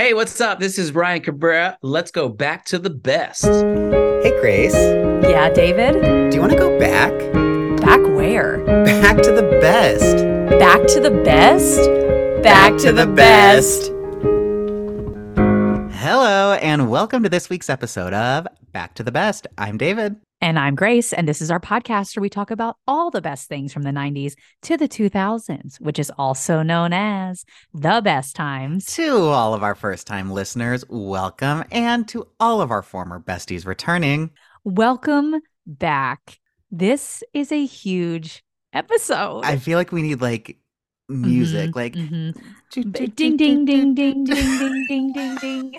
Hey, what's up? This is Ryan Cabrera. Let's go back to the best. Hey, Grace. Yeah, David? Do you want to go back? Back where? Back to the best. Back to the best? Back, to, the, best. Hello, and welcome to this week's episode of Back to the Best. I'm David. And I'm Grace, and this is our podcast where we talk about all the best things from the 90s to the 2000s, which is also known as the best times. To all of our first time listeners, welcome. And to all of our former besties returning, Welcome back. This is a huge episode. I feel like we need like music, Mhm, like mhm. ding, ding, ding, ding, ding, ding, ding, ding, ding.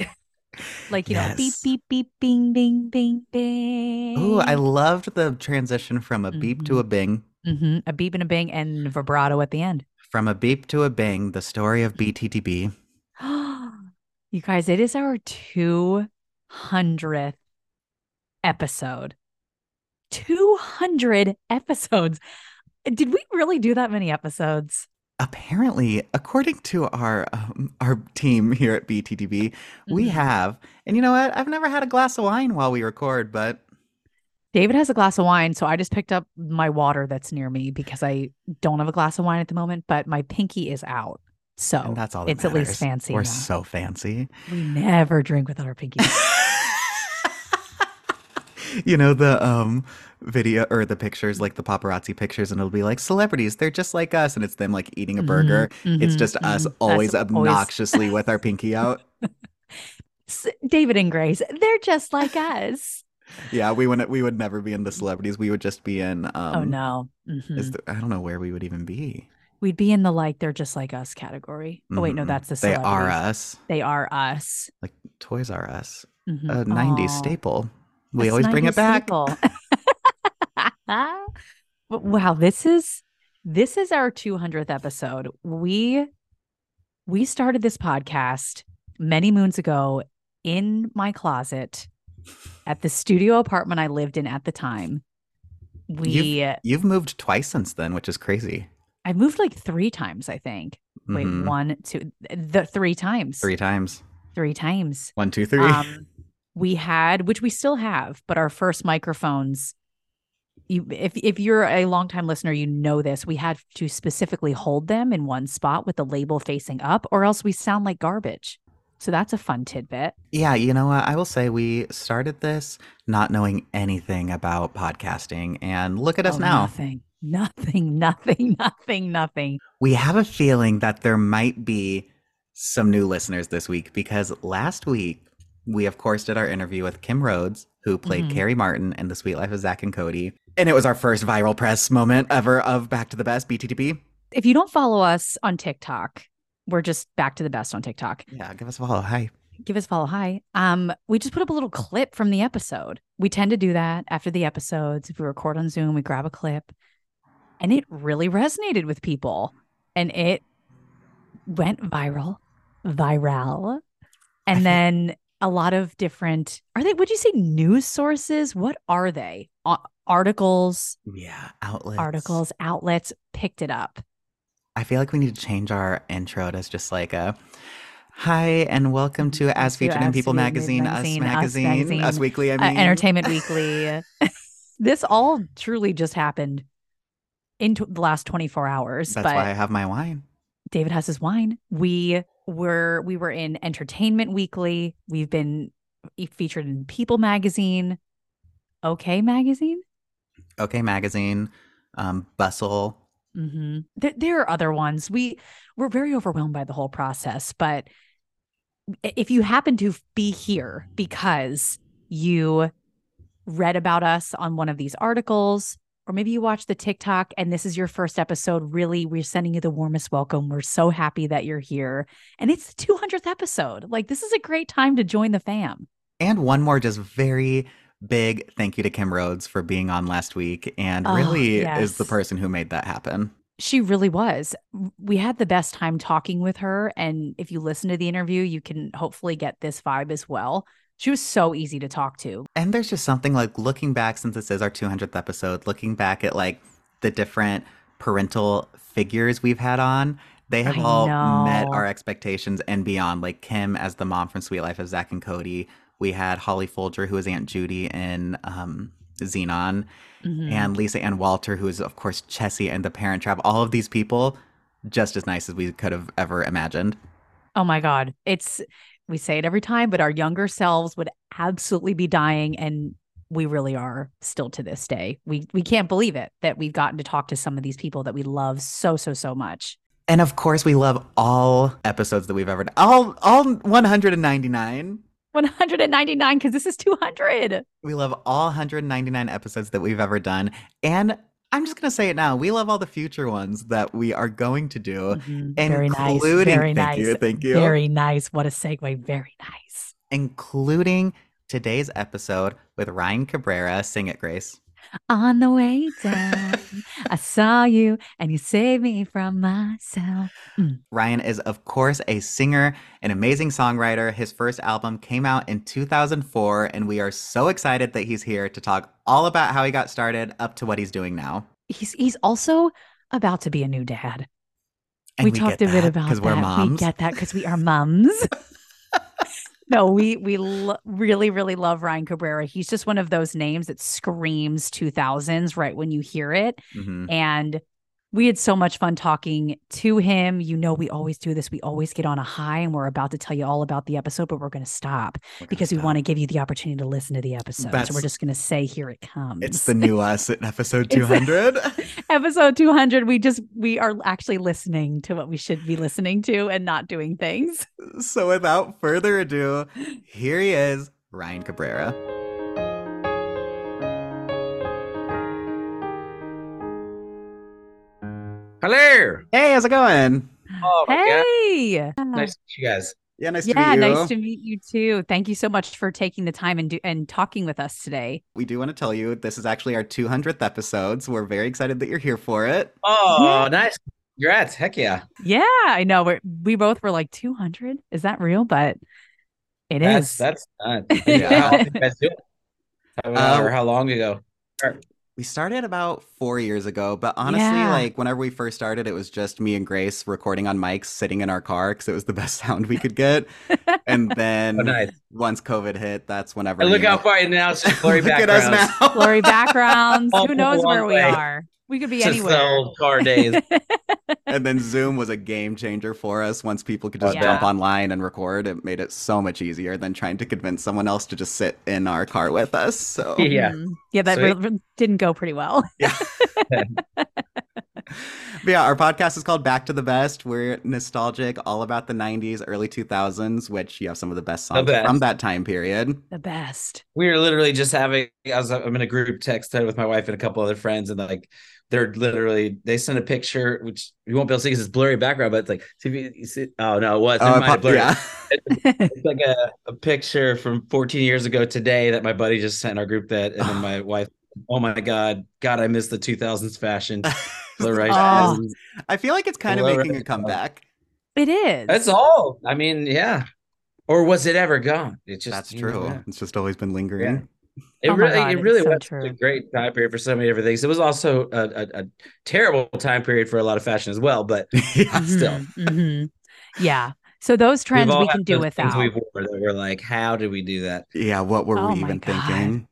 Like, you know, beep, Yes. beep, beep, bing, bing, bing, bing. Ooh, I loved the transition from a beep to a bing. hmm A beep and a bing and vibrato at the end. From a beep to a bing, the story of BTTB. you guys, it is our 200th episode. 200 episodes. Did we really do that many episodes? Apparently, according to our um, our team here at BTTB, we Mhm. have. And you know what? I've never had a glass of wine while we record, but David has a glass of wine, so I just picked up my water that's near me because I don't have a glass of wine at the moment, but my pinky is out. So and that's all that it's at least fancy. We're so fancy. we never drink without our pinky. you know the um video or the pictures like the paparazzi pictures and it'll be like celebrities they're just like us and it's them like eating a Mhm, burger it's mhm, just us mhm. always Us always- obnoxiously with our pinky out David and Grace, they're just like us. yeah we wouldn't we would never be in the celebrities we would just be in um oh no. Mhm. is there, i don't know where we would even be We'd be in the like they're just like us category. Oh wait, no, Mhm. that's the they are us They are us. like toys Are us Mhm. a 90s Aw, staple we always bring it back. Wow, this is this is our 200th episode. We we started this podcast many moons ago in my closet at the studio apartment I lived in at the time. We you've moved twice since then which is crazy I moved like 3 times, I think. Wait, Mhm. one, two, the 3 times. three times Three times. one two three um, we had, which we still have, but our first microphones. You, if if you're a longtime listener, you know this. We had to specifically hold them in one spot with the label facing up, or else we sound like garbage. So that's a fun tidbit. Yeah, you know what? I will say we started this not knowing anything about podcasting, and look at us Oh, now. Nothing, nothing, nothing, nothing, nothing. We have a feeling that there might be some new listeners this week because last week we, of course, did our interview with Kim Rhodes, who played Mhm. Carrie Martin in The Sweet Life of Zach and Cody. And it was our first viral press moment ever of Back to the Best, BTTB. If you don't follow us on TikTok, we're just back to the best on TikTok. Yeah, give us a follow. Hi. give us a follow hi um we just put up a little clip from the episode we tend to do that after the episodes if we record on zoom we grab a clip and it really resonated with people and it went viral viral and then a lot of different are they would you say news sources what are they articles Yeah, outlets. articles outlets picked it up I feel like we need to change our intro to just like a hi and welcome to As To Featured in People in Magazine, Us Magazine, Us Magazine, Magazine, Us Weekly. I uh, mean, Entertainment Weekly. this all truly just happened in t- the last 24 hours. That's but why I have my wine. David has his wine. We were we were in Entertainment Weekly. We've been featured in People Magazine, OK Magazine. Okay, magazine, um, Bustle. hmm There, there are other ones. We we're very overwhelmed by the whole process, but if you happen to be here because you read about us on one of these articles, or maybe you watch the TikTok and this is your first episode, really, we're sending you the warmest welcome. We're so happy that you're here, and it's the 200th episode. Like this is a great time to join the fam. And one more just very big thank you to Kim Rhodes for being on last week and Oh, really is the person who made that happen. She really was. We had the best time talking with her. And if you listen to the interview, you can hopefully get this vibe as well. She was so easy to talk to. And there's just something like looking back since this is our 200th episode, looking back at like the different parental figures we've had on, They have I all met our expectations and beyond. Like Kim as the mom from Sweet Life of Zach and Cody. We had Holly Fulger, who is Aunt Judy in um, Zenon, Mhm. and Lisa Ann Walter, who is, of course, Chessy and the Parent Trap. All of these people, just as nice as we could have ever imagined. Oh my God. It's, we say it every time, but our younger selves would absolutely be dying. And we really are still to this day. We, we can't believe it that we've gotten to talk to some of these people that we love so, so, so much. And of course, we love all episodes that we've ever done. All, all 199. 199 because this is 200. We love all 199 episodes that we've ever done. And I'm just going to say it now. We love all the future ones that we are going to do, Mhm. Very nice. including, Very thank nice. you, thank you, Very nice. What a segue. Very nice. including today's episode with Ryan Cabrera. Sing it, Grace. On the way down, I saw you and you saved me from myself. Mm. Ryan is, of course, a singer, an amazing songwriter. His first album came out in 2004, and we are so excited that he's here to talk all about how he got started up to what he's doing now. He's he's also about to be a new dad. And we, talked a bit about because that. we're We get that because we are mums. no, we we lo- really really love Ryan Cabrera. He's just one of those names that screams 2000s right when you hear it. Mhm. And we had so much fun talking to him. You know, we always do this. We always get on a high, and we're about to tell you all about the episode, but we're going to stop gonna because we want to give you the opportunity to listen to the episode. so we're just going to say, here it comes. It's the new us in episode 200. episode 200 we just we are actually listening to what we should be listening to and not doing things so without further ado, here he is, Ryan Cabrera. Hello. Hey, how's it going? Oh my god. hey Nice to meet you guys. Yeah, nice yeah to meet you. nice to meet you too thank you so much for taking the time and do and talking with us today we do want to tell you this is actually our 200th episode, so we're very excited that you're here for it. Oh, nice. Congrats. Heck yeah. yeah i know we're we both were like 200 is that real but it That's is. that's Yeah. how, long did you guys do it? How, Uh, or how long ago? We started about four years ago, but honestly, Yeah. like whenever we first started, it was just me and Grace recording on mics, sitting in our car because it was the best sound we could get. and then Oh, nice. once COVID hit, that's whenever. And look how know- far now it's just Look at us backgrounds. now. blurry backgrounds who knows one where we are we could be Just the anywhere old car days. and then Zoom was a game changer for us. Once people could just Yeah. jump online and record, it made it so much easier than trying to convince someone else to just sit in our car with us. So Yeah. Mhm. yeah that Sweet. re- didn't go pretty well But yeah, our podcast is called Back to the Best. We're nostalgic, all about the 90s, early 2000s, which you have some of the best The songs best. from that time period. the best we were literally just having I was I'm in a group text with my wife and a couple other friends and like they're literally they sent a picture which you won't be able to see because it's blurry background but it's like see if you, you see oh no it was Oh, it I pop- blurred. yeah. it's like a, a picture from 14 years ago today that my buddy just sent in our group that and then my wife oh my god god I miss the 2000s fashion Blur right Oh. I feel like it's kind of making a comeback. it is that's all I mean yeah or was it ever gone It's just That's you know, true. yeah. It's just always been lingering. It Oh really, God, it it's really so was true. a great time period for so many different things. It was also a, a, a terrible time period for a lot of fashion as well. But yeah. still. Mhm, mhm. yeah so those trends we've all we had can do without we wore that were like, how did we do that? Yeah, what were Oh we even God. thinking?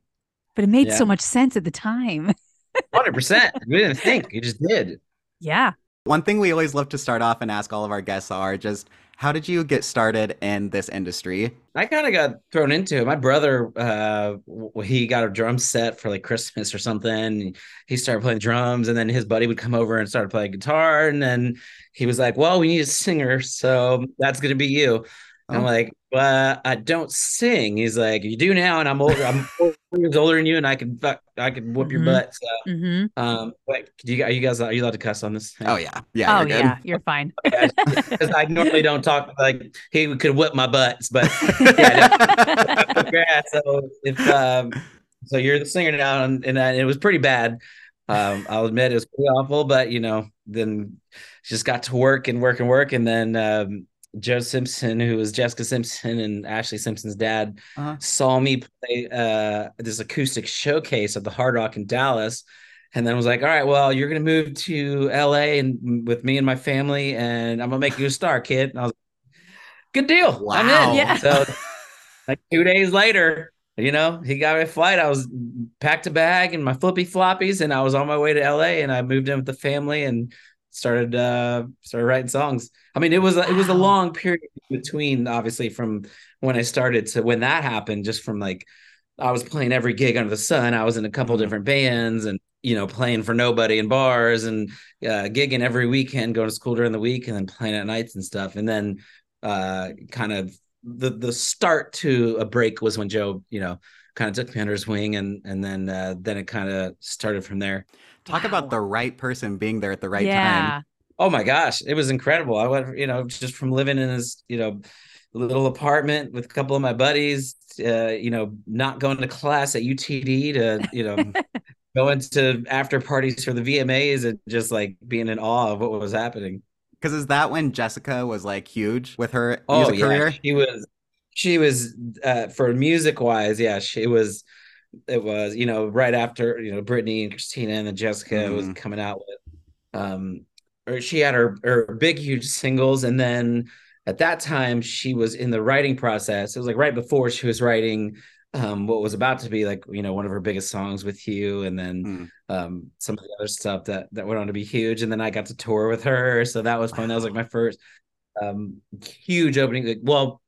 But it made Yeah. so much sense at the time Hundred percent. We didn't think. You just did. yeah One thing we always love to start off and ask all of our guests are just how did you get started in this industry? I kind of got thrown into it. My brother, uh, he got a drum set for like Christmas or something. He started playing drums, and then his buddy would come over and started playing guitar. And then he was like, "Well, we need a singer, so that's gonna be you." And I'm Oh. like, "Well, I don't sing." He's like, "You do now, and I'm older. I'm four years older than you, and I can fuck, I can whoop your Mhm. butt." So, hmm um, wait, do you, are you guys are you allowed to cuss on this? Oh yeah. Yeah, oh you're good. yeah you're fine because I normally don't talk like he could whip my butts, but yeah, yeah. So if um, so you're the singer now, and, and I- it was pretty bad. Um, I'll admit it was pretty awful, but you know, then just got to work and work and work, and then um, Joe Simpson, who was Jessica Simpson and Ashlee Simpson's dad, Uh-huh. saw me play uh, this acoustic showcase at the Hard Rock in Dallas. and then was like, all right, well, you're gonna move to LA and with me and my family, and I'm gonna make you a star, kid. And I was like, good deal. Wow. I'm in. Yeah. So like two days later, you know, he got me a flight. I was packed a bag and my flippy floppies, and I was on my way to LA. And I moved in with the family and started uh started writing songs. I mean, it was a, it was a long period between, obviously, from when I started to when that happened. Just from like I was playing every gig under the sun. I was in a couple Mhm. different bands and you know playing for nobody in bars and uh, gigging every weekend, going to school during the week, and then playing at nights and stuff. And then uh, kind of the the start to a break was when Joe, you know, kind of took me under his wing, and and then uh, then it kind of started from there. Talk Wow. about the right person being there at the right yeah. time. Oh my gosh, it was incredible. I went, you know, just from living in this, you know, little apartment with a couple of my buddies, uh, you know, not going to class at UTD to, you know, going to after parties for the VMAs and just like being in awe of what was happening. Because is that when Jessica was like huge with her Oh music yeah, career? she was, she was uh, for music wise, yeah, she was. It was, you know, right after you know Britney and Christina and then Jessica was Mhm. coming out with, um, or she had her her big huge singles, and then at that time she was in the writing process. It was like right before she was writing, um, what was about to be like you know one of her biggest songs with you, and then Mm. um some of the other stuff that that went on to be huge, and then I got to tour with her, so that was fun. That was like my first um huge opening. Like, well,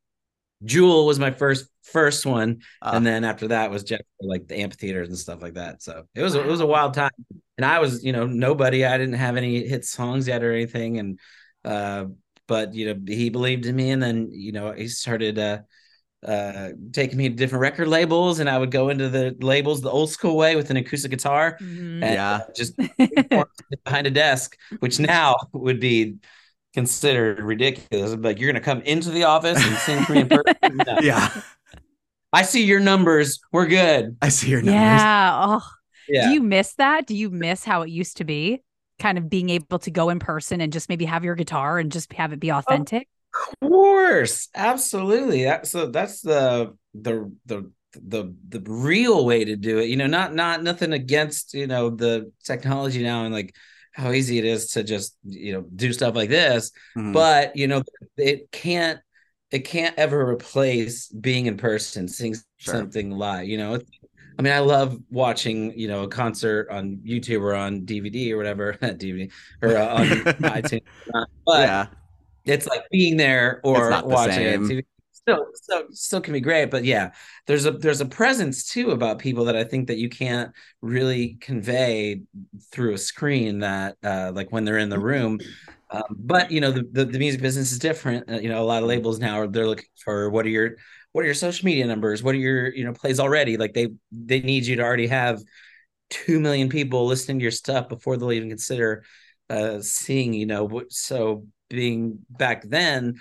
Jewel was my first first one, Uh, and then after that was Jeff like the amphitheaters and stuff like that. So it was it was a wild time, and I was you know nobody. I didn't have any hit songs yet or anything, and uh, but you know he believed in me, and then you know he started uh uh taking me to different record labels, and I would go into the labels the old school way with an acoustic guitar Mhm. and Yeah. uh, just behind a desk, which now would be considered ridiculous. Like you're gonna come into the office and sing for me in person. No. yeah. I see your numbers. We're good. I see your numbers. yeah. Oh, Yeah. Do you miss that? Do you miss how it used to be? Kind of being able to go in person and just maybe have your guitar and just have it be authentic. of course. Absolutely. That, so that's the the the the the real way to do it. You know, not not nothing against, you know, the technology now and like how easy it is to just, you know, do stuff like this. Mhm. But, you know, it can't it can't ever replace being in person, seeing Sure. something live. You know, I mean, I love watching, you know, a concert on YouTube or on DVD or whatever, DVD or uh, on iTunes. But yeah. it's like being there or not the watching it. same. on TV. Still, still, still can be great, but yeah, there's a there's a presence too about people that I think that you can't really convey through a screen. That uh, like when they're in the room, um, but you know the, the the music business is different. Uh, you know, a lot of labels now are they're looking for what are your what are your social media numbers? What are your you know plays already? Like they they need you to already have two million people listening to your stuff before they'll even consider uh seeing you know so being back then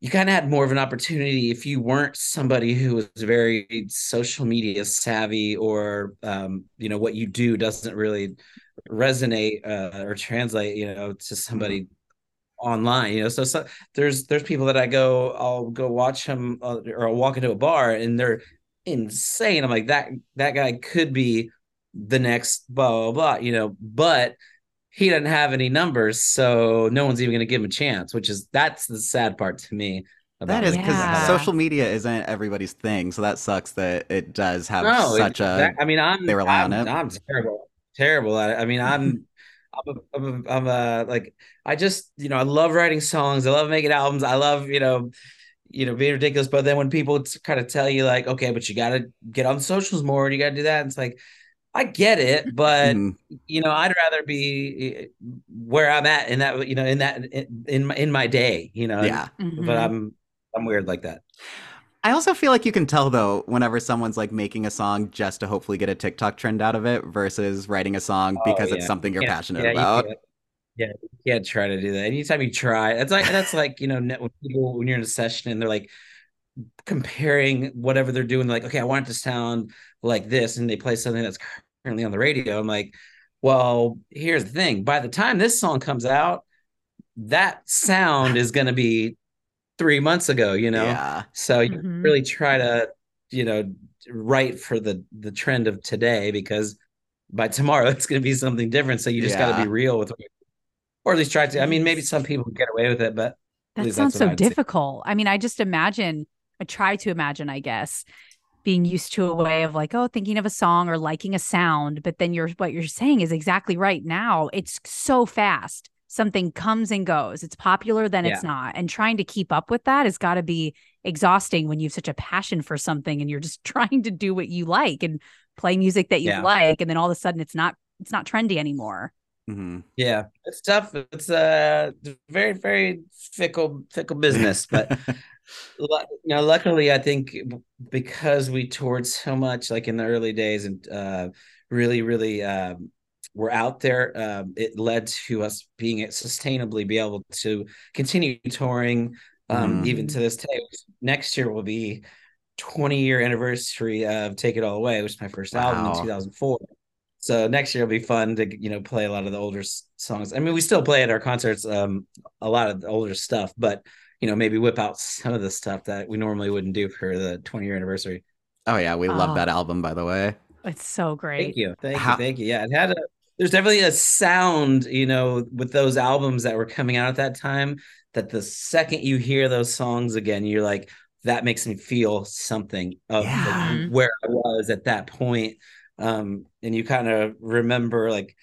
you kind of had more of an opportunity if you weren't somebody who was very social media savvy or um you know what you do doesn't really resonate uh, or translate you know to somebody online you know so, so there's there's people that i go i'll go watch them uh, or i'll walk into a bar and they're insane. I'm like that that guy could be the next blah blah blah you know but he doesn't have any numbers so no one's even going to give him a chance which is that's the sad part to me about That is because Yeah. social media isn't everybody's thing, so that sucks that it does have no, such it- a. that- I mean, I'm they rely I'm, on it. I'm terrible, terrible at it. I mean, I'm, I'm, a, I'm, a, I'm a, like, I just, you know, I love writing songs. I love making albums. I love, you know, you know, being ridiculous. But then when people kind of tell you, like, okay, but you got to get on socials more, and you got to do that, it's like, I get it, but Mhm. you know, I'd rather be eh, where I'm at in that, you know, in that, in my, in my day, you know. yeah. But Mhm. I'm, I'm weird like that. I also feel like you can tell though whenever someone's like making a song just to hopefully get a TikTok trend out of it versus writing a song Oh, because yeah. it's something you're Yeah, passionate yeah, about. can't- Yeah, you can't try to do that. Anytime you try, that's like that's like you know when people when you're in a session and they're like comparing whatever they're doing, like okay, I want it to sound like this, and they play something that's currently on the radio. I'm like, well, here's the thing: by the time this song comes out, that sound is going to be three months ago. You know, Yeah. so you Mhm. really try to you know write for the the trend of today because by tomorrow it's going to be something different. So you just got to be real with, or at least try to. I mean, maybe some people get away with it, but That sounds so I'd say. difficult. I mean, I just imagine, I try to imagine, I guess, being used to a way of like, oh, thinking of a song or liking a sound. But then you're what you're saying is exactly right now. It's so fast. Something comes and goes. It's popular, then it's not. And trying to keep up with that has got to be exhausting when you have such a passion for something and you're just trying to do what you like and play music that you Yeah. like. And then all of a sudden it's not it's not trendy anymore. Mhm. yeah, it's tough. It's a very, very fickle, fickle business. But you know, luckily, I think because we toured so much, like in the early days, and uh, really, really um, were out there, um, it led to us being sustainably be able to continue touring, um, Mhm. even to this day. Next year will be 20 year anniversary of Take It All Away, which is my first album in 2004. So next year will be fun to you know play a lot of the older songs. I mean, we still play at our concerts um, a lot of the older stuff, but you know maybe whip out some of the stuff that we normally wouldn't do for the 20 year anniversary. oh yeah, we love Oh. that album by the way. It's so great. Thank you, thank How- you, thank you. Yeah, it had a. There's definitely a sound, you know, with those albums that were coming out at that time. That the second you hear those songs again, you're like, that makes me feel something of like, where I was at that point. Um, and you kind of remember like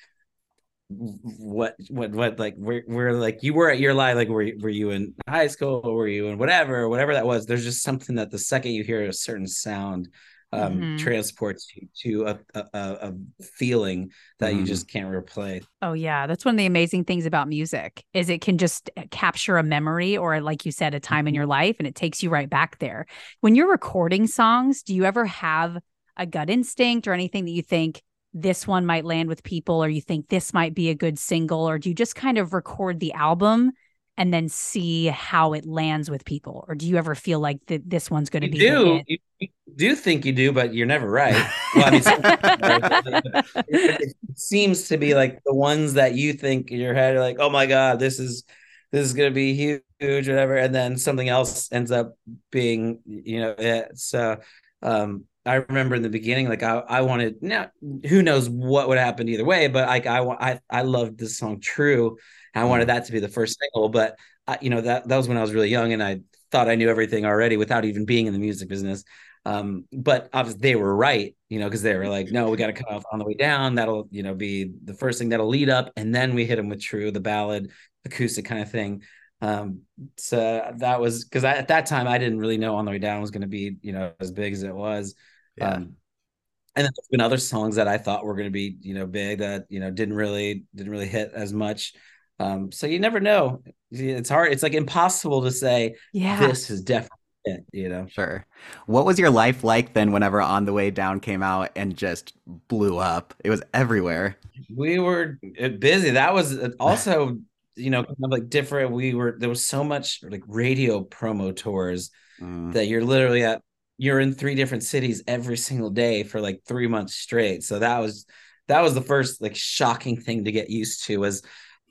what what what like where where like you were at your life like were you, were you in high school or were you in whatever whatever that was there's just something that the second you hear a certain sound um Mhm. transports you to a a, a a feeling that you Mhm. just can't replay Oh yeah, that's one of the amazing things about music is it can just uh, capture a memory or like you said a time in your life and it takes you right back there. When you're recording songs, do you ever have a gut instinct or anything that you think this one might land with people or you think this might be a good single or do you just kind of record the album and then see how it lands with people? Or do you ever feel like that this one's going to be do. you, you do think you do but you're never right. Well i mean sometimes, it seems to be like the ones that you think in your head are like oh my god this is this is going to be huge whatever and then something else ends up being you know it. So um i remember in the beginning like i, I wanted now who knows what would happen either way but like i i i loved this song true and i wanted that to be the first single but I, you know that that was when i was really young and i thought i knew everything already without even being in the music business um, but obviously they were right, you know, because they were like, no, we got to cut off on the way down. That'll, you know, be the first thing that'll lead up, and then we hit them with true, the ballad, acoustic kind of thing. Um, so that was because at that time I didn't really know on the way down was going to be, you know, as big as it was. Yeah. Um, and then there's been other songs that I thought were going to be, you know, big that you know didn't really didn't really hit as much. Um, so you never know. It's hard. It's like impossible to say yeah. this is definitely it. You know. Sure. What was your life like then whenever On the Way Down came out and just blew up? It was everywhere. we were uh, busy that was also you know kind of like different we were there was so much like radio promo tours Mm. that you're literally at you're in three different cities every single day for like three months straight. So that was that was the first like shocking thing to get used to was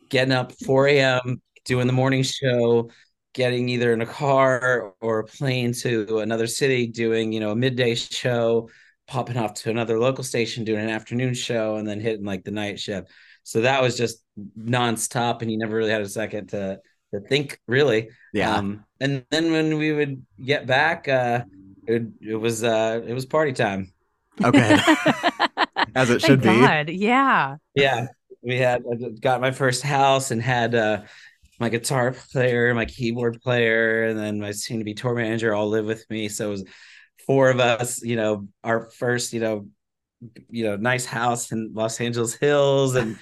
getting up 4 a.m doing the morning show getting either in a car or a plane to another city doing you know a midday show popping off to another local station doing an afternoon show and then hitting like the night shift. So that was just nonstop and you never really had a second to to think really. Yeah. um and then when we would get back uh it, it was uh it was party time Okay. As it should be. Thank God. Yeah. yeah we had I got my first house and had uh my guitar player my keyboard player and then my soon to be tour manager all live with me so it was four of us you know our first you know you know nice house in los angeles hills and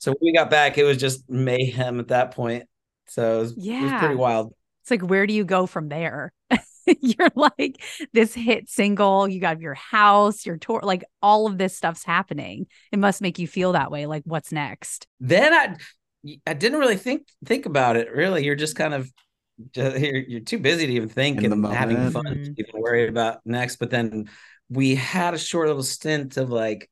so when we got back it was just mayhem at that point so it was, it was pretty wild It's like, where do you go from there? You're like this hit single, you got your house, your tour, like all of this stuff's happening. It must make you feel that way. Like, what's next? then I I didn't really think think about it. Really, you're just kind of just, you're, you're too busy to even think In and having moment. fun Mhm. to even worry about next. But then we had a short little stint of like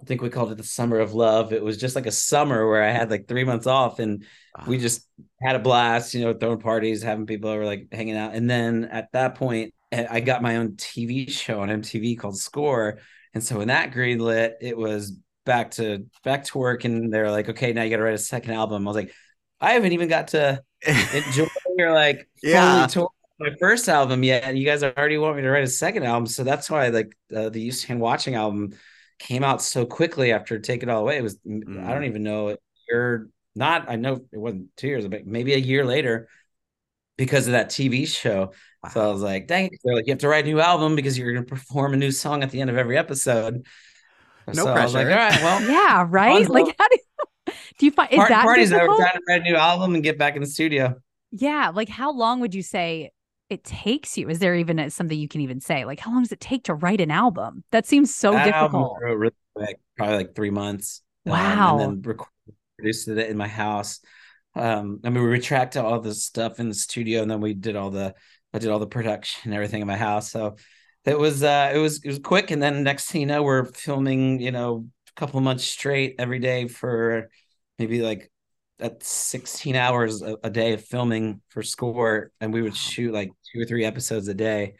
I think we called it the summer of love. It was just like a summer where I had like three months off and we just had a blast, you know, throwing parties, having people over, like hanging out. And then at that point, I I got my own TV show on MTV called Score. And so when that greenlit, it was back to back to work, and they're like, "Okay, now you got to write a second album." I was like, "I haven't even got to enjoy or like Yeah. fully my first album yet, and you guys already want me to write a second album." So that's why like uh, the You Stand Watching album came out so quickly after Take It All Away. It was Mm. I don't even know a year, not I know it wasn't two years, but maybe a year later because of that TV show. So I was like, dang it. They're like, you have to write a new album because you're going to perform a new song at the end of every episode. No so I was like, pressure. all right, well, yeah, right. Like, how do you, do you find is part, that parties that difficult? we're trying to write a new album and get back in the studio. Yeah, like how long would you say it takes you? Is there even a- something you can even say? Like, how long does it take to write an album? That seems so That difficult. really quick, probably like three months. Um, Wow. and then rec- produced it in my house. Um, I mean, we retracted all the stuff in the studio, and then we did all the I did all the production and everything in my house. So it was uh it was it was quick. And then next thing you know, we're filming, you know, a couple months straight every day for maybe like at 16 hours a, a day of filming for score, and we would shoot like two or three episodes a day.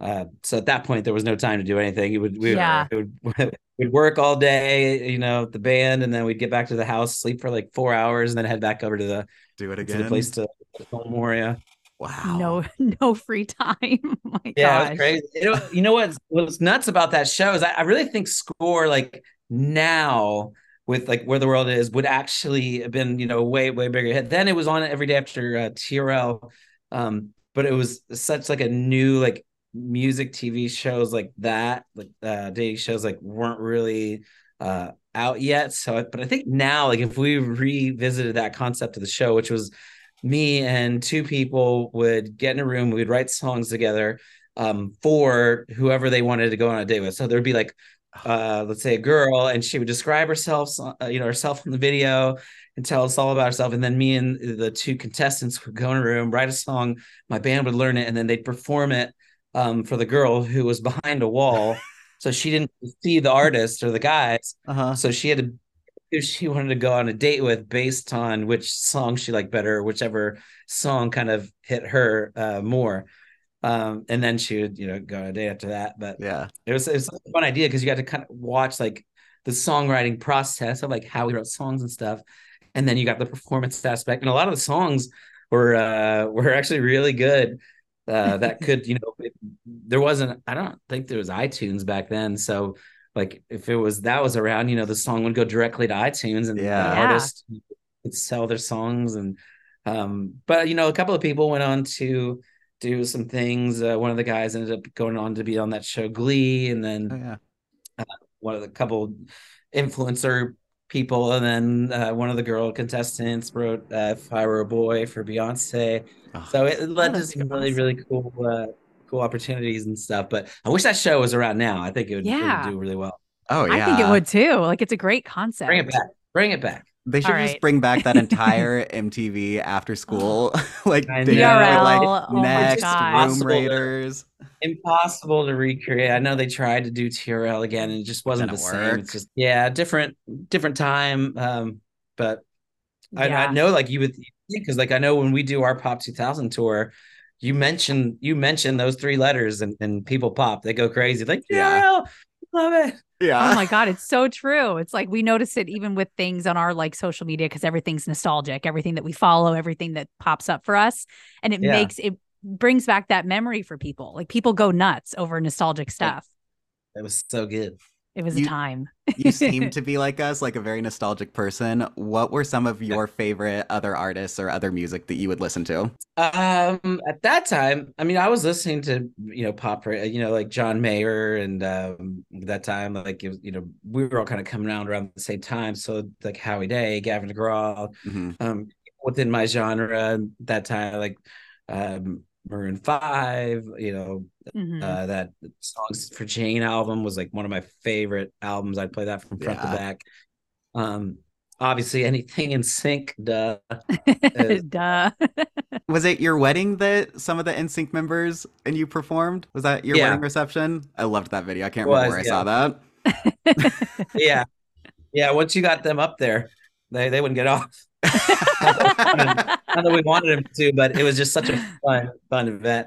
Uh, so at that point, there was no time to do anything. You would we Yeah. would, we'd work all day, you know, at the band, and then we'd get back to the house, sleep for like four hours, and then head back over to the Do it to again. the place to to film more. Yeah, wow. No, no free time. Oh my yeah, it was crazy. You know, you know what's what's nuts about that show is I, I really think Score like now with like where the world is would actually have been you know way way bigger hit. Then it was on every day after uh, TRL, um, but it was such like a new like music TV shows like that like uh, dating shows like weren't really uh out yet. So, but I think now like if we revisited that concept of the show, which was me and two people would get in a room, we'd write songs together um, for whoever they wanted to go on a date with. So there'd be like, uh, let's say a girl, and she would describe herself, uh, you know, herself in the video and tell us all about herself. And then me and the two contestants would go in a room, write a song. My band would learn it, and then they'd perform it um, for the girl who was behind a wall. so she didn't see the artist or the guys. Uh-huh. So she had to who she wanted to go on a date with based on which song she liked better, whichever song kind of hit her uh, more. Um, and then she would, you know, go on a date after that. But Yeah. it was it was a fun idea because you got to kind of watch like the songwriting process of like how we wrote songs and stuff, and then you got the performance aspect. And a lot of the songs were uh, were actually really good. Uh, that could you know it, there wasn't I don't think there was iTunes back then, so like if it was that was around, you know, the song would go directly to iTunes and Yeah. the Yeah. artist could sell their songs and um but you know a couple of people went on to do some things uh, one of the guys ended up going on to be on that show glee and then Oh yeah. one of the couple influencer people and then uh, one of the girl contestants wrote uh, if i were a boy for beyonce Oh, so it led to some really awesome. really cool uh, cool opportunities and stuff but i wish that show was around now i think it would, it would do really well oh yeah. I think it would too. Like it's a great concept. bring it back bring it back They should All just bring back that entire MTV after school, like I dinner, like oh next room Impossible to- raiders. impossible to recreate. I know they tried to do TRL again, and it just wasn't the Didn't same. It's just yeah, different different time. Um, but I, Yeah. I know like you would because like I know when we do our Pop 2000 tour, you mention you mention those three letters, and, and people pop. They go crazy. Like Yeah. TRL, love it. Yeah. Oh my god, it's so true. It's like we notice it even with things on our like social media because everything's nostalgic, everything that we follow, everything that pops up for us, and it Yeah. makes it brings back that memory for people. Like people go nuts over nostalgic stuff. That was so good. It was You- a time. you seem to be like us, like a very nostalgic person. What were some of your favorite other artists or other music that you would listen to? Um, at that time, I mean, I was listening to you know pop, you know, like John Mayer, and um, that time, like it was, you know, we were all kind of coming around around the same time. So like Howie Day, Gavin DeGraw, Mhm. um, within my genre that time, like um, Maroon Five, you know, Mhm. uh, that songs for Jane album was like one of my favorite albums. I'd play that from front Yeah. to back. Um, obviously anything NSYNC, duh. Duh. Was it your wedding that some of the NSYNC members and you performed? Was that your Yeah. wedding reception? I loved that video. I can't It remember was, where I saw that. yeah yeah once you got them up there they they wouldn't get off not that we wanted them to but it was just such a fun fun event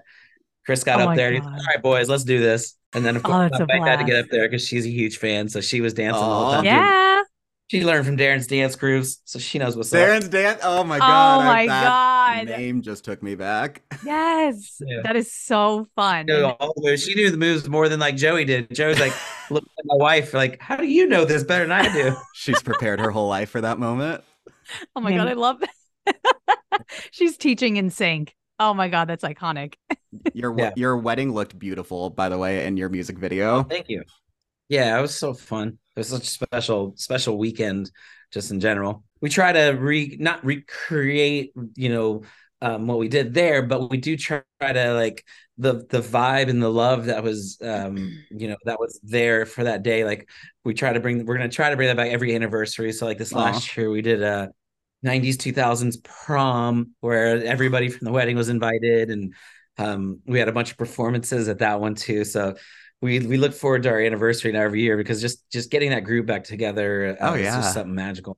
Chris got Oh up there. And he's like, All right, boys, let's do this. And then of Oh, course that's a my wife had to get up there because she's a huge fan, so she was dancing the whole Aw. time. doing- Yeah. She learned from Darrin's dance grooves, so she knows what's up. Darrin's dance. Oh my Oh god. I- my that God. Name just took me back. Yes. Yeah. That is so fun. She knew And- all the moves. She knew the moves more than like Joey did. Joey's like, look at my wife, like, how do you know this better than I do? She's prepared her whole life for that moment. Oh my God. I love that. She's teaching NSYNC. Oh my God. That's iconic. Your Yeah. your wedding looked beautiful, by the way, in your music video. Thank you. Yeah, it was so fun. It was such a special, special weekend, just in general. We try to re not recreate, you know, um, what we did there, but we do try to like the the vibe and the love that was um, you know, that was there for that day. Like we try to bring we're gonna try to bring that back every anniversary. So like this Aw. last year we did a 90s 2000s prom where everybody from the wedding was invited and um, we had a bunch of performances at that one too so we we look forward to our anniversary now every year because just just getting that group back together uh, Oh, is yeah. just something magical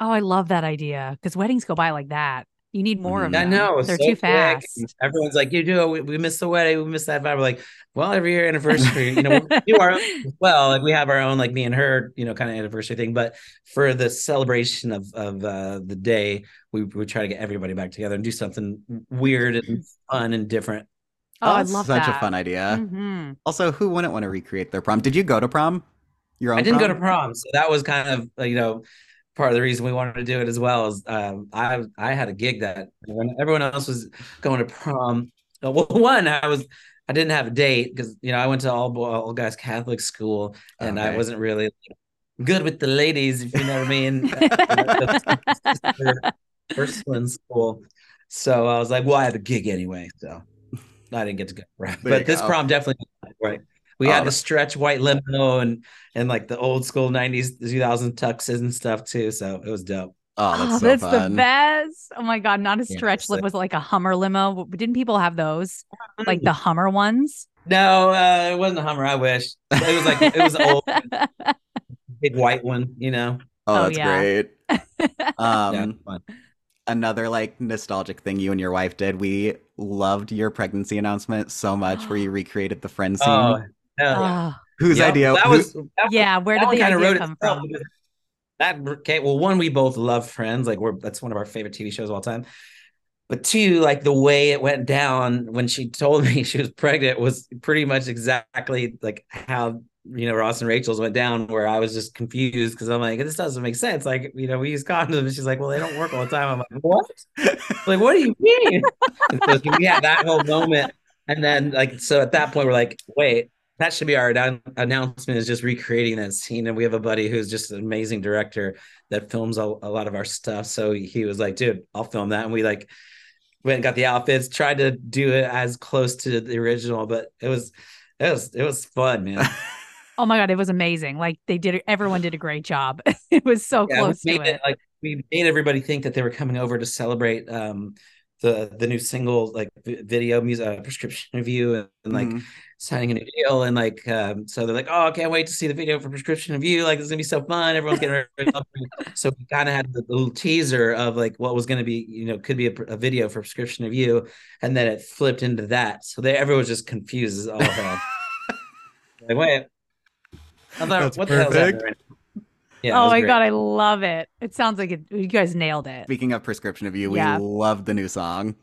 Oh, I love that idea because weddings go by like that. You need more of Mhm. I them. know They're so too quick. fast. everyone's like you do we, we missed the wedding we missed that vibe we're like well every year anniversary you know we do our own as well like we have our own like me and her you know kind of anniversary thing but for the celebration of of uh the day we we try to get everybody back together and do something weird and fun and different Oh, I love such that. a fun idea. hmm Also, who wouldn't want to recreate their prom? Did you go to prom? Your own I didn't go to prom? prom, so that was kind of uh, you know part of the reason we wanted to do it as well. Is um, I I had a gig that when everyone else was going to prom. uh, Well, one I was I didn't have a date because you know I went to all all guys Catholic school and I wasn't really good with the ladies, if you know what I mean. First one school, so I was like, well, I have a gig anyway, so I didn't get to go. Right, but this go. prom definitely right. We Oh, had the stretch white limo and and like the old school '90s, 2000 tuxes and stuff too. So it was dope. Oh, that's oh, so that's fun. the best. Oh my God. Not a stretch it's lip like- was like a Hummer limo. Didn't people have those? Like the Hummer ones? No, uh, it wasn't a Hummer. I wish it was like it was old big white one. You know, Oh, Oh, that's yeah. great. Um, yeah, fun. another like nostalgic thing you and your wife did. We loved your pregnancy announcement so much, where you recreated the friend scene. Oh, hell yeah. Oh, Whose Yep, idea? That was that yeah. Where did one the kind of idea wrote come from? That okay, well, one, we both love Friends, like we're that's one of our favorite TV shows of all time. But two, like the way it went down when she told me she was pregnant was pretty much exactly like how you know Ross and Rachel's went down, where I was just confused because I'm like, this doesn't make sense. Like, you know, we use condoms. And she's like, well, they don't work all the time. I'm like, what? like, what do you mean? and so we had that whole moment, and then like, so at that point, we're like, wait, that should be our annou- announcement is just recreating that scene and we have a buddy who's just an amazing director that films a, a lot of our stuff so he was like dude i'll film that and we like went and got the outfits tried to do it as close to the original but it was it was it was fun man Oh my god, it was amazing. Like they did everyone did a great job. it was so yeah, close to it. it like we made everybody think that they were coming over to celebrate um the the new single like video music uh, prescription review and, and like Mhm. signing a new deal and like um so they're like oh I can't wait to see the video for Prescription Of You. Like it's gonna be so fun. Everyone's getting ready so we kind of had the little teaser of like what was gonna be you know could be a, a video for Prescription Of You and then it flipped into that. So they everyone was just confused as all hell. Like wait I thought That's what the hell is perfect. happening right now? Yeah oh my great. god, I love it. It sounds like it, you guys nailed it. Speaking of prescription of you, we love the new song.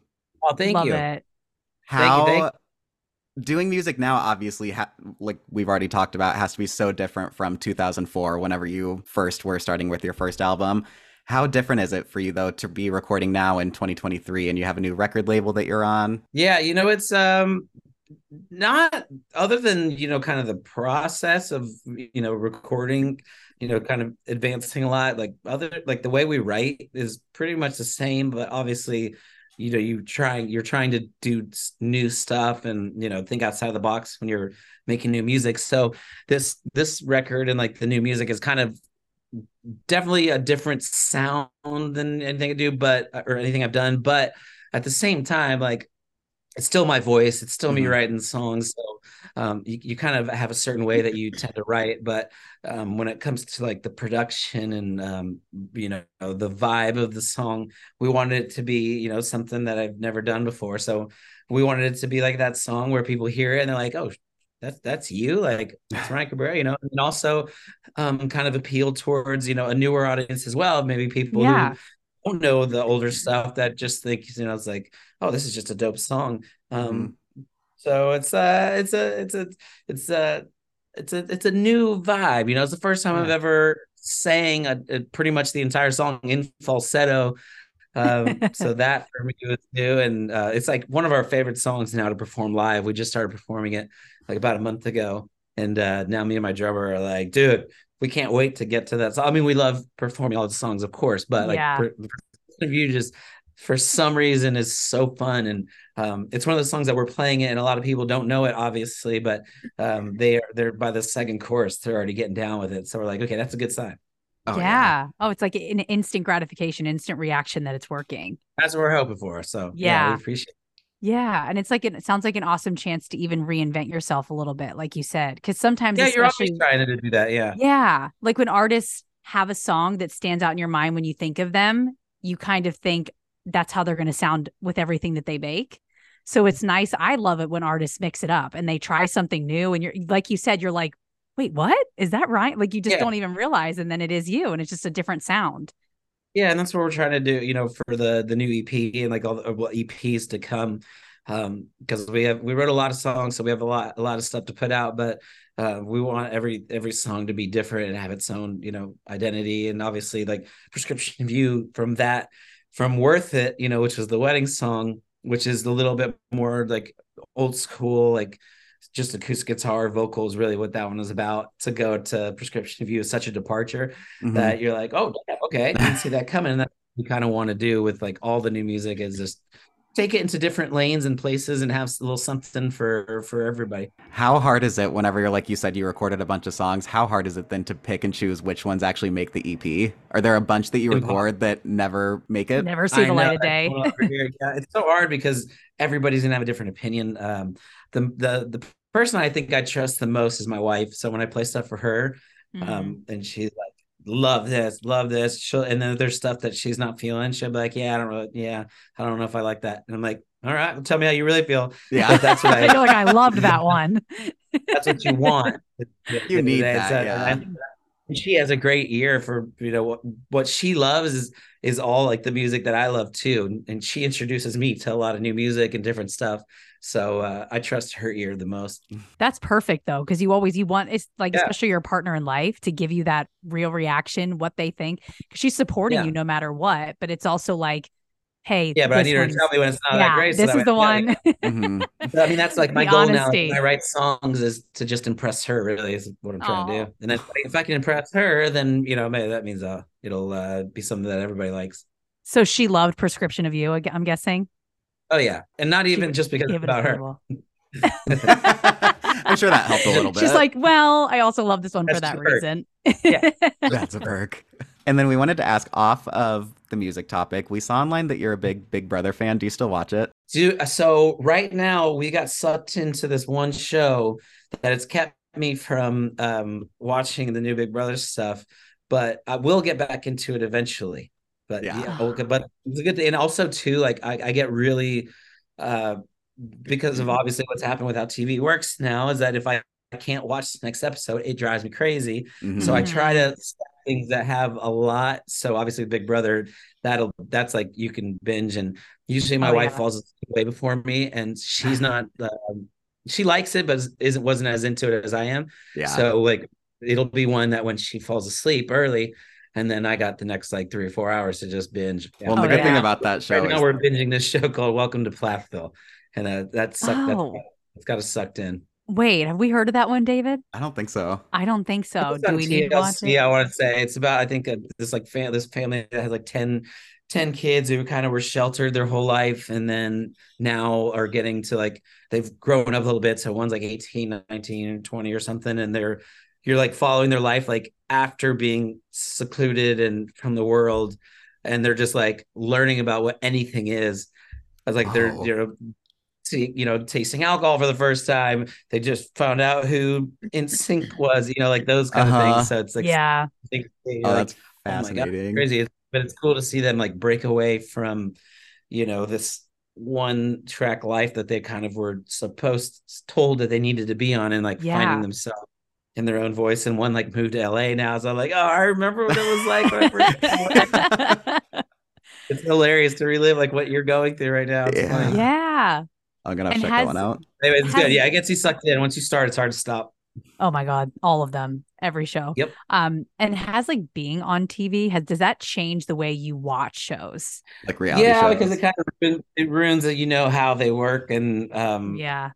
oh thank love you it. Thank you, How thank doing music now, obviously, ha- like we've already talked about, has to be so different from 2004, whenever you first were starting with your first album. How different is it for you though to be recording now in 2023 and you have a new record label that you're on? Yeah, you know, it's um not other than, you know, kind of the process of, you know, recording, you know, kind of advancing a lot, like other like the way we write is pretty much the same, but obviously, you know, you trying you're trying to do new stuff and, you know, think outside of the box when you're making new music. So this this record and like the new music is kind of definitely a different sound than anything I do, but or anything I've done. But at the same time, like it's still my voice. It's still me Mhm. writing songs. So um, you, you kind of have a certain way that you tend to write. But um, when it comes to like the production and um, you know the vibe of the song, we wanted it to be you know something that I've never done before. So we wanted it to be like that song where people hear it and they're like, oh, that's that's you, like that's Ryan Cabrera, you know, and also um, kind of appeal towards you know a newer audience as well, maybe people Yeah. who don't know the older stuff that just think you know it's like, oh, this is just a dope song. Um, so it's uh, it's a it's a it's a it's a it's a new vibe, you know. It's the first time I've ever sang a, a- pretty much the entire song in falsetto. Um, so that for me was new, and uh, it's like one of our favorite songs now to perform live. We just started performing it like about a month ago, and uh, now me and my drummer are like, dude, we can't wait to get to that. So I mean, we love performing all the songs, of course, but like Yeah. per, you just for some reason is so fun, and um, it's one of those songs that we're playing it, and a lot of people don't know it, obviously, but um, they are they're by the second chorus, they're already getting down with it. So we're like, okay, that's a good sign. Oh, yeah. Oh, it's like an instant gratification, instant reaction that it's working. That's what we're hoping for. So yeah, Yeah. we appreciate. Yeah. And it's like, it sounds like an awesome chance to even reinvent yourself a little bit, like you said. Cause sometimes, Yeah, you're always trying to do that. Yeah. yeah, like when artists have a song that stands out in your mind when you think of them, you kind of think that's how they're going to sound with everything that they make. So it's nice. I love it when artists mix it up and they try something new. And you're, like you said, you're like, wait, what? Is that right? Like you just Yeah. don't even realize. And then it is you and it's just a different sound. Yeah, and that's what we're trying to do, you know, for the the new EP and like all the well, EPs to come. Um, because we have we wrote a lot of songs, so we have a lot a lot of stuff to put out, but uh, we want every every song to be different and have its own, you know, identity. And obviously, like Prescription Of You from that, from Worth It, you know, which was the wedding song, which is a little bit more like old school, like just acoustic guitar vocals, really what that one was about. To go to Prescription Of You is such a departure Mhm. that you're like, oh, yeah, okay, didn't see that coming. And that's what we kind of want to do with like all the new music is just take it into different lanes and places and have a little something for for everybody. How hard is it whenever you're like you said you recorded a bunch of songs? How hard is it then to pick and choose which ones actually make the EP? Are there a bunch that you record that never make it? Never see I the light know of day. going over here. Yeah, it's so hard because everybody's gonna have a different opinion. Um, the the the person I think I trust the most is my wife. So when I play stuff for her, Mhm. um, and she's like, love this, love this. She'll and then there's stuff that she's not feeling. She'll be like, yeah, I don't know, yeah, I don't know if I like that. And I'm like, all right, well, tell me how you really feel. Yeah. But that's what I you're like, I loved that one. that's what you want. You need that, uh, yeah. I and she has a great ear for you know what what she loves is is all like the music that I love too, and, and she introduces me to a lot of new music and different stuff. So uh, I trust her ear the most. That's perfect though, because you always you want it's like Yeah. especially your partner in life to give you that real reaction, what they think. Because she's supporting Yeah. you no matter what, but it's also like, hey, Yeah, but I this need her to tell me when it's not that great. so this that is way- the yeah, one. Mhm. But, I mean, that's like my The goal now. honesty. When I write songs is to just impress her. Really, is what I'm trying to do. And then if I can impress her, then you know, maybe that means uh, it'll uh, be something that everybody likes. so she loved prescription of you. I'm guessing. Oh yeah, and not even She just because Gave it's it about her. I'm sure that helped a little bit. She's like, well, I also love this one for that reason. Yeah. That's a perk. And then we wanted to ask off of the music topic. We saw online that you're a big Big Brother fan. Do you still watch it? Do so right now we got sucked into this one show that has kept me from um watching the new Big Brother stuff, but I will get back into it eventually. But Yeah. yeah, okay, but it's a good thing. And also too, like I, I get really uh because of obviously what's happened with how TV works now, is that if I, can't watch the next episode, it drives me crazy. Mhm. So I Mhm. try to things that have a lot. So obviously, Big Brother, that'll that's like you can binge, and usually my Oh, wife yeah. falls asleep way before me, and she's not. Um, she likes it, but isn't wasn't as into it as I am. yeah. So like it'll be one that when she falls asleep early, and then I got the next like three or four hours to just binge. Yeah. well, and the Oh, good thing about that show right now is we're binging this show called Welcome to Plathville, and uh, that's sucked. Oh. That's, it's got us sucked in. Wait, have we heard of that one, David? I don't think so. I don't think so. It's Do on we need to watch TLC, it? I want to say it's about I think uh, this like fam- this family that has like 10, 10 kids who kind of were sheltered their whole life and then now are getting to like they've grown up a little bit so one's like 18 19 20 or something and they're you're like following their life like after being secluded and from the world and they're just like learning about what anything is as like they're Oh. you know see, you know tasting alcohol for the first time they just found out who NSYNC was you know like those kind of Uh-huh. things so it's like yeah. think- Oh, like, that's oh God, fascinating. crazy but it's cool to see them like break away from you know this one track life that they kind of were supposed told that they needed to be on and like Yeah. finding themselves in their own voice and one like moved to LA now so I'm like oh I remember what it was like when I first- it's hilarious to relive like what you're going through right now it's Yeah. funny. yeah. I'm gonna have And to check has- that one out. anyway it's Has- good yeah it gets you sucked in once you start it's hard to stop Oh my god, all of them, every show. Yep. Um, and has like being on TV has does that change the way you watch shows? Like reality yeah shows. because it kind of ruins, it ruins that you know how they work and um yeah.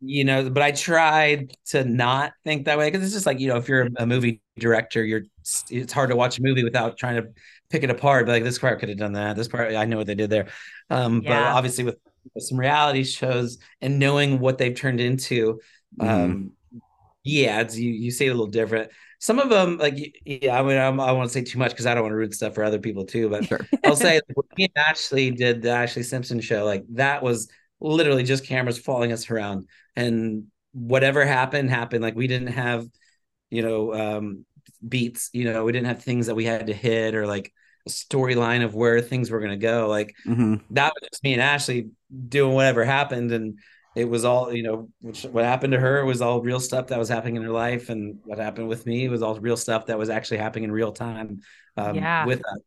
You know but i tried to not think that way because it's just like you know if you're a movie director you're it's hard to watch a movie without trying to pick it apart but like this part could have done that this part i know what they did there um but obviously with, with some reality shows and knowing what they've turned into Mhm. um yeah it's, you you see it a little different some of them like yeah i mean I'm, i won't say too much because i don't want to ruin stuff for other people too but Sure. I'll say like, when me and Ashlee did the Ashlee Simpson show, like that was literally just cameras following us around, and whatever happened happened. Like we didn't have, you know, um, beats. You know, we didn't have things that we had to hit or like a storyline of where things were gonna go. Like Mhm. that was just me and Ashlee doing whatever happened, and it was all you know. Which, what happened to her was all real stuff that was happening in her life, and what happened with me was all real stuff that was actually happening in real time um, Yeah. with us.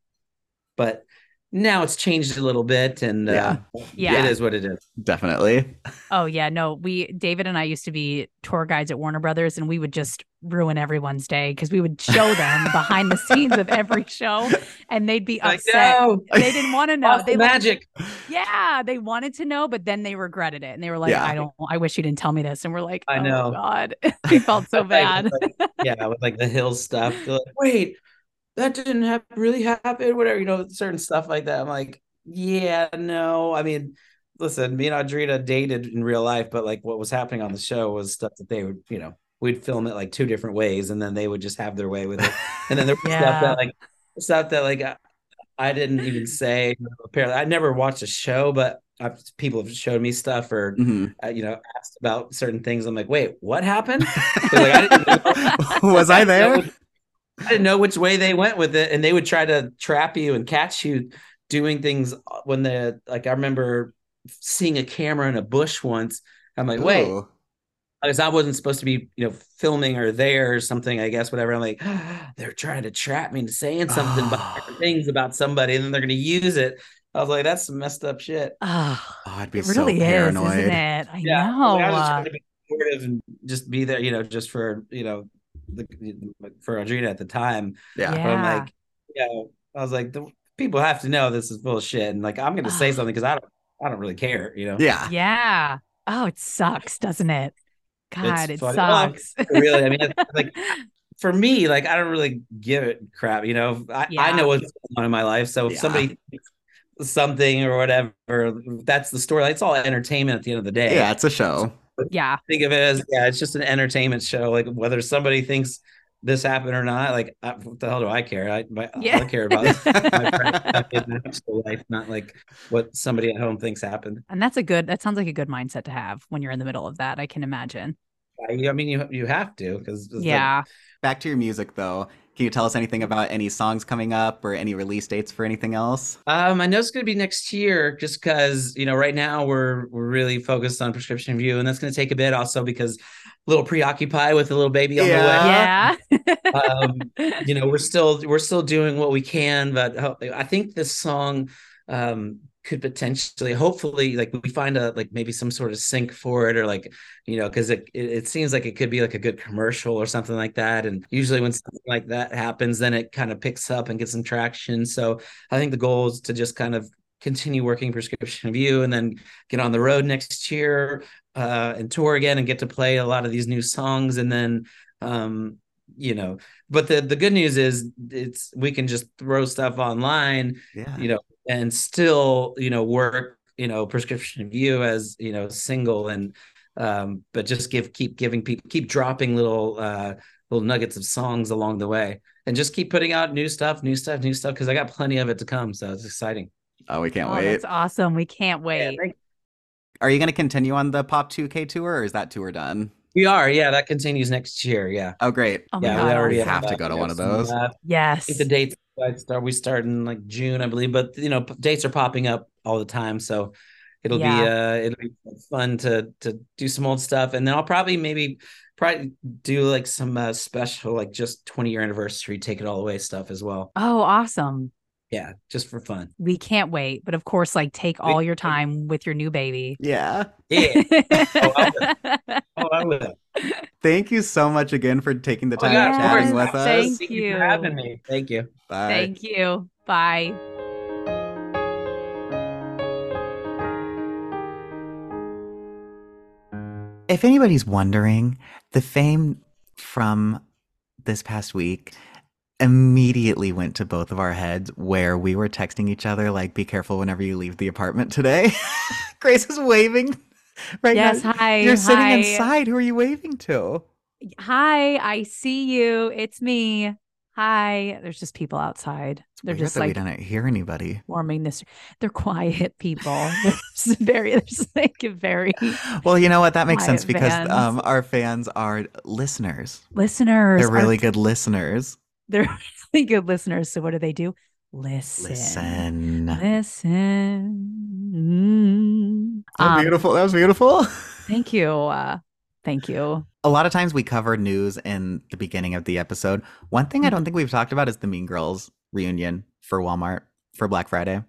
But now it's changed a little bit, and uh, Yeah. it is what it is. Definitely. Oh yeah, no, we David and I used to be tour guides at Warner Brothers and we would just ruin everyone's day because we would show them behind the scenes of every show and they'd be Like, upset. no, They didn't want to know. lost They the like- magic. yeah, they wanted to know, but then they regretted it and they were like, Yeah. I don't I wish you didn't tell me this. And we're like, I oh know. God. we felt so bad. like, yeah, with like the hill stuff. Like, Wait, that didn't have really happen. Whatever, you know, certain stuff like that. I'm like, yeah, no. I mean, listen, me and Audrina dated in real life, but like what was happening on the show was stuff that they would, you know, we'd film it like two different ways, and then they would just have their way with it. And then there was Yeah. stuff that like stuff that like I, I didn't even say. Apparently, I never watched a show, but I've, people have showed me stuff or Mhm. uh, you know asked about certain things. I'm like, wait, what happened? like, I Was I there? I didn't know which way they went with it, and they would try to trap you and catch you doing things when the like. I remember seeing a camera in a bush once. I'm like, wait, Ooh. because I wasn't supposed to be, you know, filming or there or something. I guess whatever. I'm like, they're trying to trap me into saying something about Oh. things about somebody, and then they're going to use it. I was like, that's some messed up shit. Oh, Oh, I'd be it so really is, paranoid. isn't it? I Yeah, know. Like, I was just trying to be supportive and just be there, you know, just for you know, the, for Audrina at the time. Yeah. But Yeah. I'm like, yeah, I was like, the people have to know this is bullshit, and like I'm going to say something because I don't, I don't really care, you know. Yeah. yeah. Oh, it sucks, doesn't it? God, it funny. Well, sucks. really, I mean, it's like for me, like I don't really give it crap, you know. I, I know what's going on in my life, so if Yeah. somebody something or whatever, that's the story. It's all entertainment at the end of the day. Yeah, it's a show. Yeah. think of it as yeah, it's just an entertainment show. Like whether somebody thinks this happened or not, like I, what the hell do I care? I my, Yeah. I care about my friend- actual life, not like what somebody at home thinks happened. And that's a good that sounds like a good mindset to have when you're in the middle of that. I can imagine. I, I mean, you you have to because Yeah. Back to your music though. Can you tell us anything about any songs coming up or any release dates for anything else? Um, I know it's going to be next year, just because you know right now we're we're really focused on prescription of you, and that's going to take a bit also because a little preoccupied with a little baby on Yeah. Yeah. the way. Um, you know, we're still we're still doing what we can, but I think this song um could potentially hopefully like we find a like maybe some sort of sync for it or like you know because it, it it seems like it could be like a good commercial or something like that. And usually when something like that happens then it kind of picks up and gets some traction. So i think the goal is to just kind of continue working prescription of you and then get on the road next year uh and tour again and get to play a lot of these new songs. And then um you know but the the good news is it's we can just throw stuff online Yeah. you know and still you know work you know prescription of you as you know single and um but just give keep giving people keep dropping little uh little nuggets of songs along the way and just keep putting out new stuff new stuff new stuff because i got plenty of it to come so it's exciting Oh, we can't Oh, wait. it's awesome. We can't wait. thank- Are you going to continue on the Pop 2K tour or is that tour done? We are yeah that continues next year yeah Oh, great. oh yeah God. we already have to go to one of those. uh, yes. the dates I start we start in like June, I believe, but you know, p- dates are popping up all the time. So It'll be uh it'll be fun to to do some old stuff, and then I'll probably maybe probably do like some uh, special like just 20 year anniversary, take it all away stuff as well. Oh, awesome. Yeah, just for fun. We can't wait. But of course, like take all your time with your new baby. Yeah. Yeah. Oh, I will. Oh, Thank you so much again for taking the Oh, time yeah, chatting with us. Thank Thank you. you for having me. Thank you. Bye. Thank you. Bye. If anybody's wondering, the fame from this past week immediately went to both of our heads where we were texting each other like be careful whenever you leave the apartment today. Grace is waving right yes. now. Hi. You're sitting inside. Who are you waving to? Hi. I see you. It's me. Hi. There's just people outside. They're just that we like didn't hear anybody. warming this. They're quiet people. Very, like very Well, you know what? That makes sense because fans. um, our fans are listeners. listeners. They're are- really good listeners. They're really good listeners. So what do they do? Listen. Listen. Listen. Mm. Um, beautiful. That was beautiful. Thank you. Uh, thank you. A lot of times we cover news in the beginning of the episode. One thing I Mm-hmm. don't think we've talked about is the Mean Girls reunion for Walmart for Black Friday.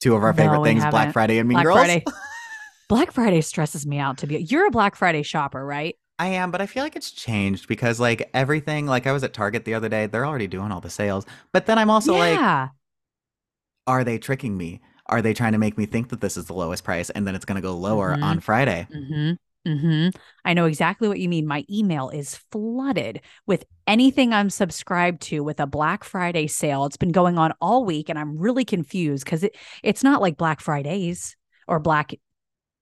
Two of our favorite No, things, Black haven't. Friday and Mean Black Girls. Friday. Black Friday stresses me out to be. You're a Black Friday shopper, right? I am, but I feel like it's changed because like everything, like I was at Target the other day, they're already doing all the sales. But then I'm also like, yeah. are they tricking me? Are they trying to make me think that this is the lowest price and then it's going to go lower Mhm. on Friday? Mm-hmm. Mm-hmm. I know exactly what you mean. My email is flooded with anything I'm subscribed to with a Black Friday sale. It's been going on all week, and I'm really confused because it it's not like Black Fridays or Black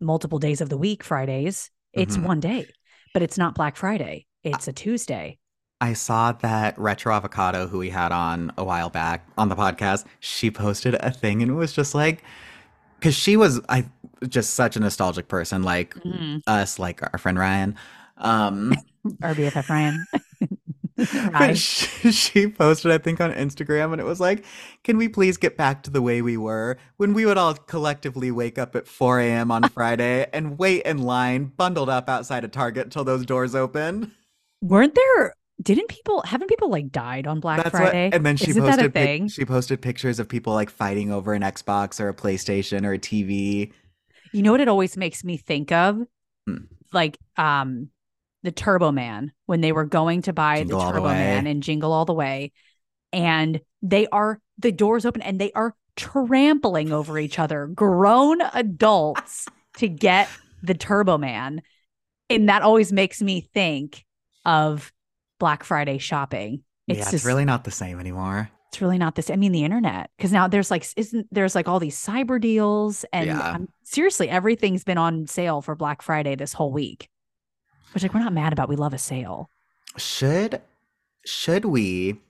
multiple days of the week Fridays. It's Mhm. one day, but it's not Black Friday. It's a Tuesday. I saw that Retro Avocado, who we had on a while back on the podcast, she posted a thing and it was just like, because she was I just such a nostalgic person, like Mhm. us, like our friend Ryan. Um, Our BFF Ryan. but she, she posted, I think, on Instagram, and it was like, "Can we please get back to the way we were when we would all collectively wake up at 4 a.m. on Friday and wait in line, bundled up outside of Target till those doors open." Weren't there? Didn't people? Haven't people like died on Black That's Friday? what. And then she Isn't that a posted pic- thing? she posted pictures of people like fighting over an Xbox or a PlayStation or a TV. You know what it always makes me think of? Hmm. Like um the Turbo Man when they were going to buy Jingle the All the Turbo Man and Jingle All the Way. And they are the doors open and they are trampling over each other, grown adults to get the Turbo Man. And that always makes me think of Black Friday shopping. It's yeah, just it's really not the same anymore. it's really not this. I mean, the internet, because now there's like, isn't there's like all these cyber deals, and Yeah. um, seriously, everything's been on sale for Black Friday this whole week. Which like we're not mad about. We love a sale. Should should we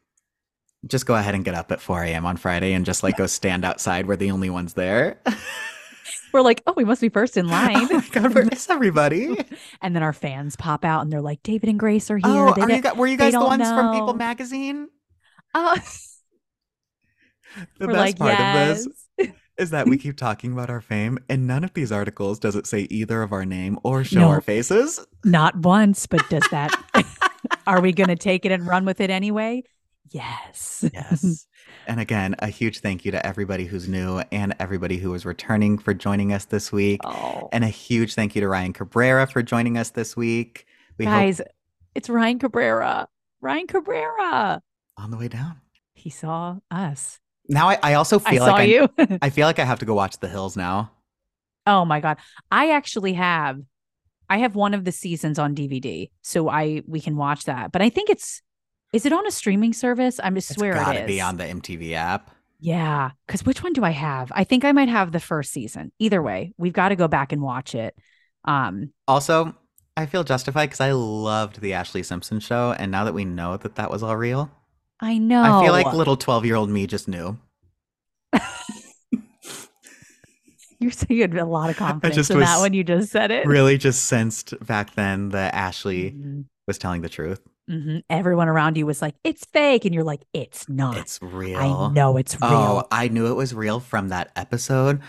just go ahead and get up at 4 a.m. on Friday and just like go stand outside? We're the only ones there. We're like, oh, we must be first in oh line. my god, where is everybody? and then our fans pop out and they're like, David and Grace are here. Oh, are you, were you guys the ones from People. Magazine? Oh, The we're best like, part yes. of this is that we keep talking about our fame, and none of these articles does it say either of our name or show No. our faces. Not once, but does that? are we going to take it and run with it anyway? Yes. Yes. and again, a huge thank you to everybody who's new and everybody who is returning for joining us this week. Oh, And a huge thank you to Ryan Cabrera for joining us this week. We hope guys, it's Ryan Cabrera. Ryan Cabrera. on the way down. He saw us. Now I, I also I feel saw like I, you. I feel like I have to go watch The Hills now. oh my god. I actually have I have one of the seasons on DVD. So I we can watch that. But I think it's is it on a streaming service? I'm just swear gotta it is. be on the MTV app. yeah. Cause which one do I have? I think I might have the first season. Either way, we've got to go back and watch it. Um Also, I feel justified because I loved the Ashlee Simpson show, and now that we know that that was all real, I know. I feel like little twelve-year-old me just knew. you say you had a lot of confidence in that when you just said it. Really, just sensed back then that Ashlee Mhm. was telling the truth. Mhm. Everyone around you was like, "It's fake," and you're like, "It's not." It's real. I know it's real. Oh, I knew it was real from that episode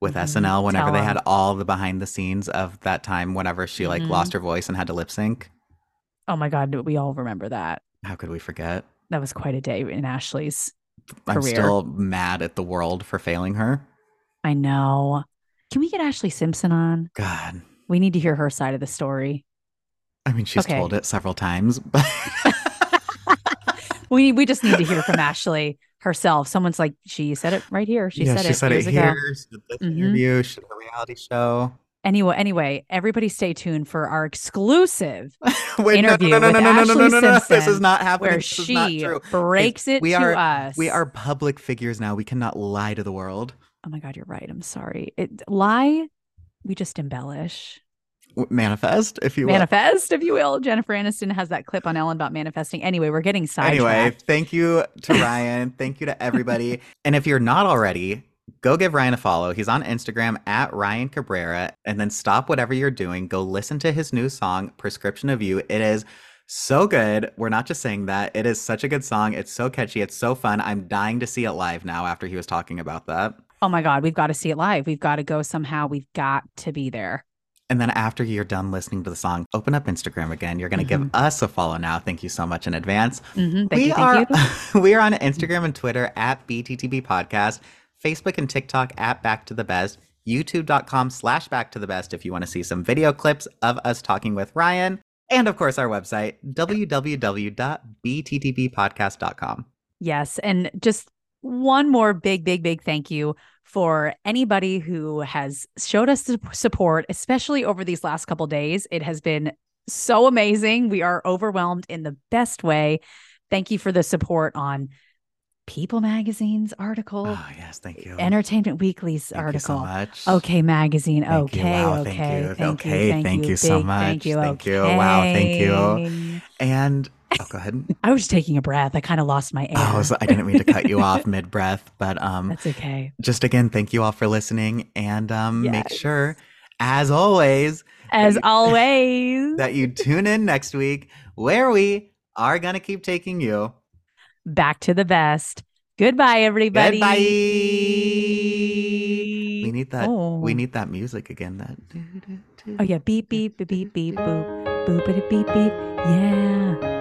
with Mhm. SNL whenever Tell they had all the behind the scenes of that time whenever she like Mhm. lost her voice and had to lip sync. Oh my God, we all remember that. How could we forget? That was quite a day in Ashlee's. career. I'm still mad at the world for failing her. I know. Can we get Ashlee Simpson on? God. We need to hear her side of the story. I mean, she's Okay. told it several times, but We we just need to hear from Ashlee herself. Someone's like, she said it right here. She yeah, said she it said years it ago. here. She did this Mhm. interview. She did a reality show. Anyway, anyway, everybody stay tuned for our exclusive Wait, Interview no, no, no, with no, no, no, no, Ashlee no, no. This is not happening. where this is not she breaks it we to are- us. We are public figures now. We cannot lie to the world. Oh my God, you're right. I'm sorry. It lie. We just embellish. Manifest, if you will. Manifest, if you will. Jennifer Aniston has that clip on Ellen about manifesting. Anyway, we're getting sidetracked. Anyway, thank you to Ryan. thank you to everybody. and if you're not already, go give Ryan a follow. He's on Instagram at Ryan Cabrera. And then stop whatever you're doing. Go listen to his new song, Prescription of You. It is so good. We're not just saying that. It is such a good song. It's so catchy. It's so fun. I'm dying to see it live now after he was talking about that. Oh my God, we've got to see it live. We've got to go somehow. We've got to be there. And then after you're done listening to the song, open up Instagram again. You're going to Mhm. give us a follow now. Thank you so much in advance. Mhm, Thank we you. Are you. we are on Instagram and Twitter at BTTB Podcast, Facebook and TikTok at Back to the Best, YouTube.com slash Back to the Best if you want to see some video clips of us talking with Ryan, and of course our website www.bttbpodcast.com. Yes. And just one more big, big, big thank you for anybody who has showed us support, especially over these last couple days. It has been so amazing. We are overwhelmed in the best way. Thank you for the support on People Magazine's article, Oh yes, thank you. Entertainment Weekly's Thank you so article. much. Okay, magazine. Thank okay, Wow, okay. thank you. Thank Okay, you. Thank thank you. you so Big much. Thank you. Thank you. Wow, thank you. And oh, go ahead. I was just taking a breath. I kind of lost my air. Oh, so I didn't mean to cut you off mid breath, but um, That's okay. just again, thank you all for listening, and um, make sure, as always, As always, that you tune in next week where we are gonna keep taking you. Back to the best. Goodbye, everybody. Goodbye. We need that. Oh. We need that music again. That. Oh yeah, beep beep beep beep beep boop boop beep beep beep. Yeah.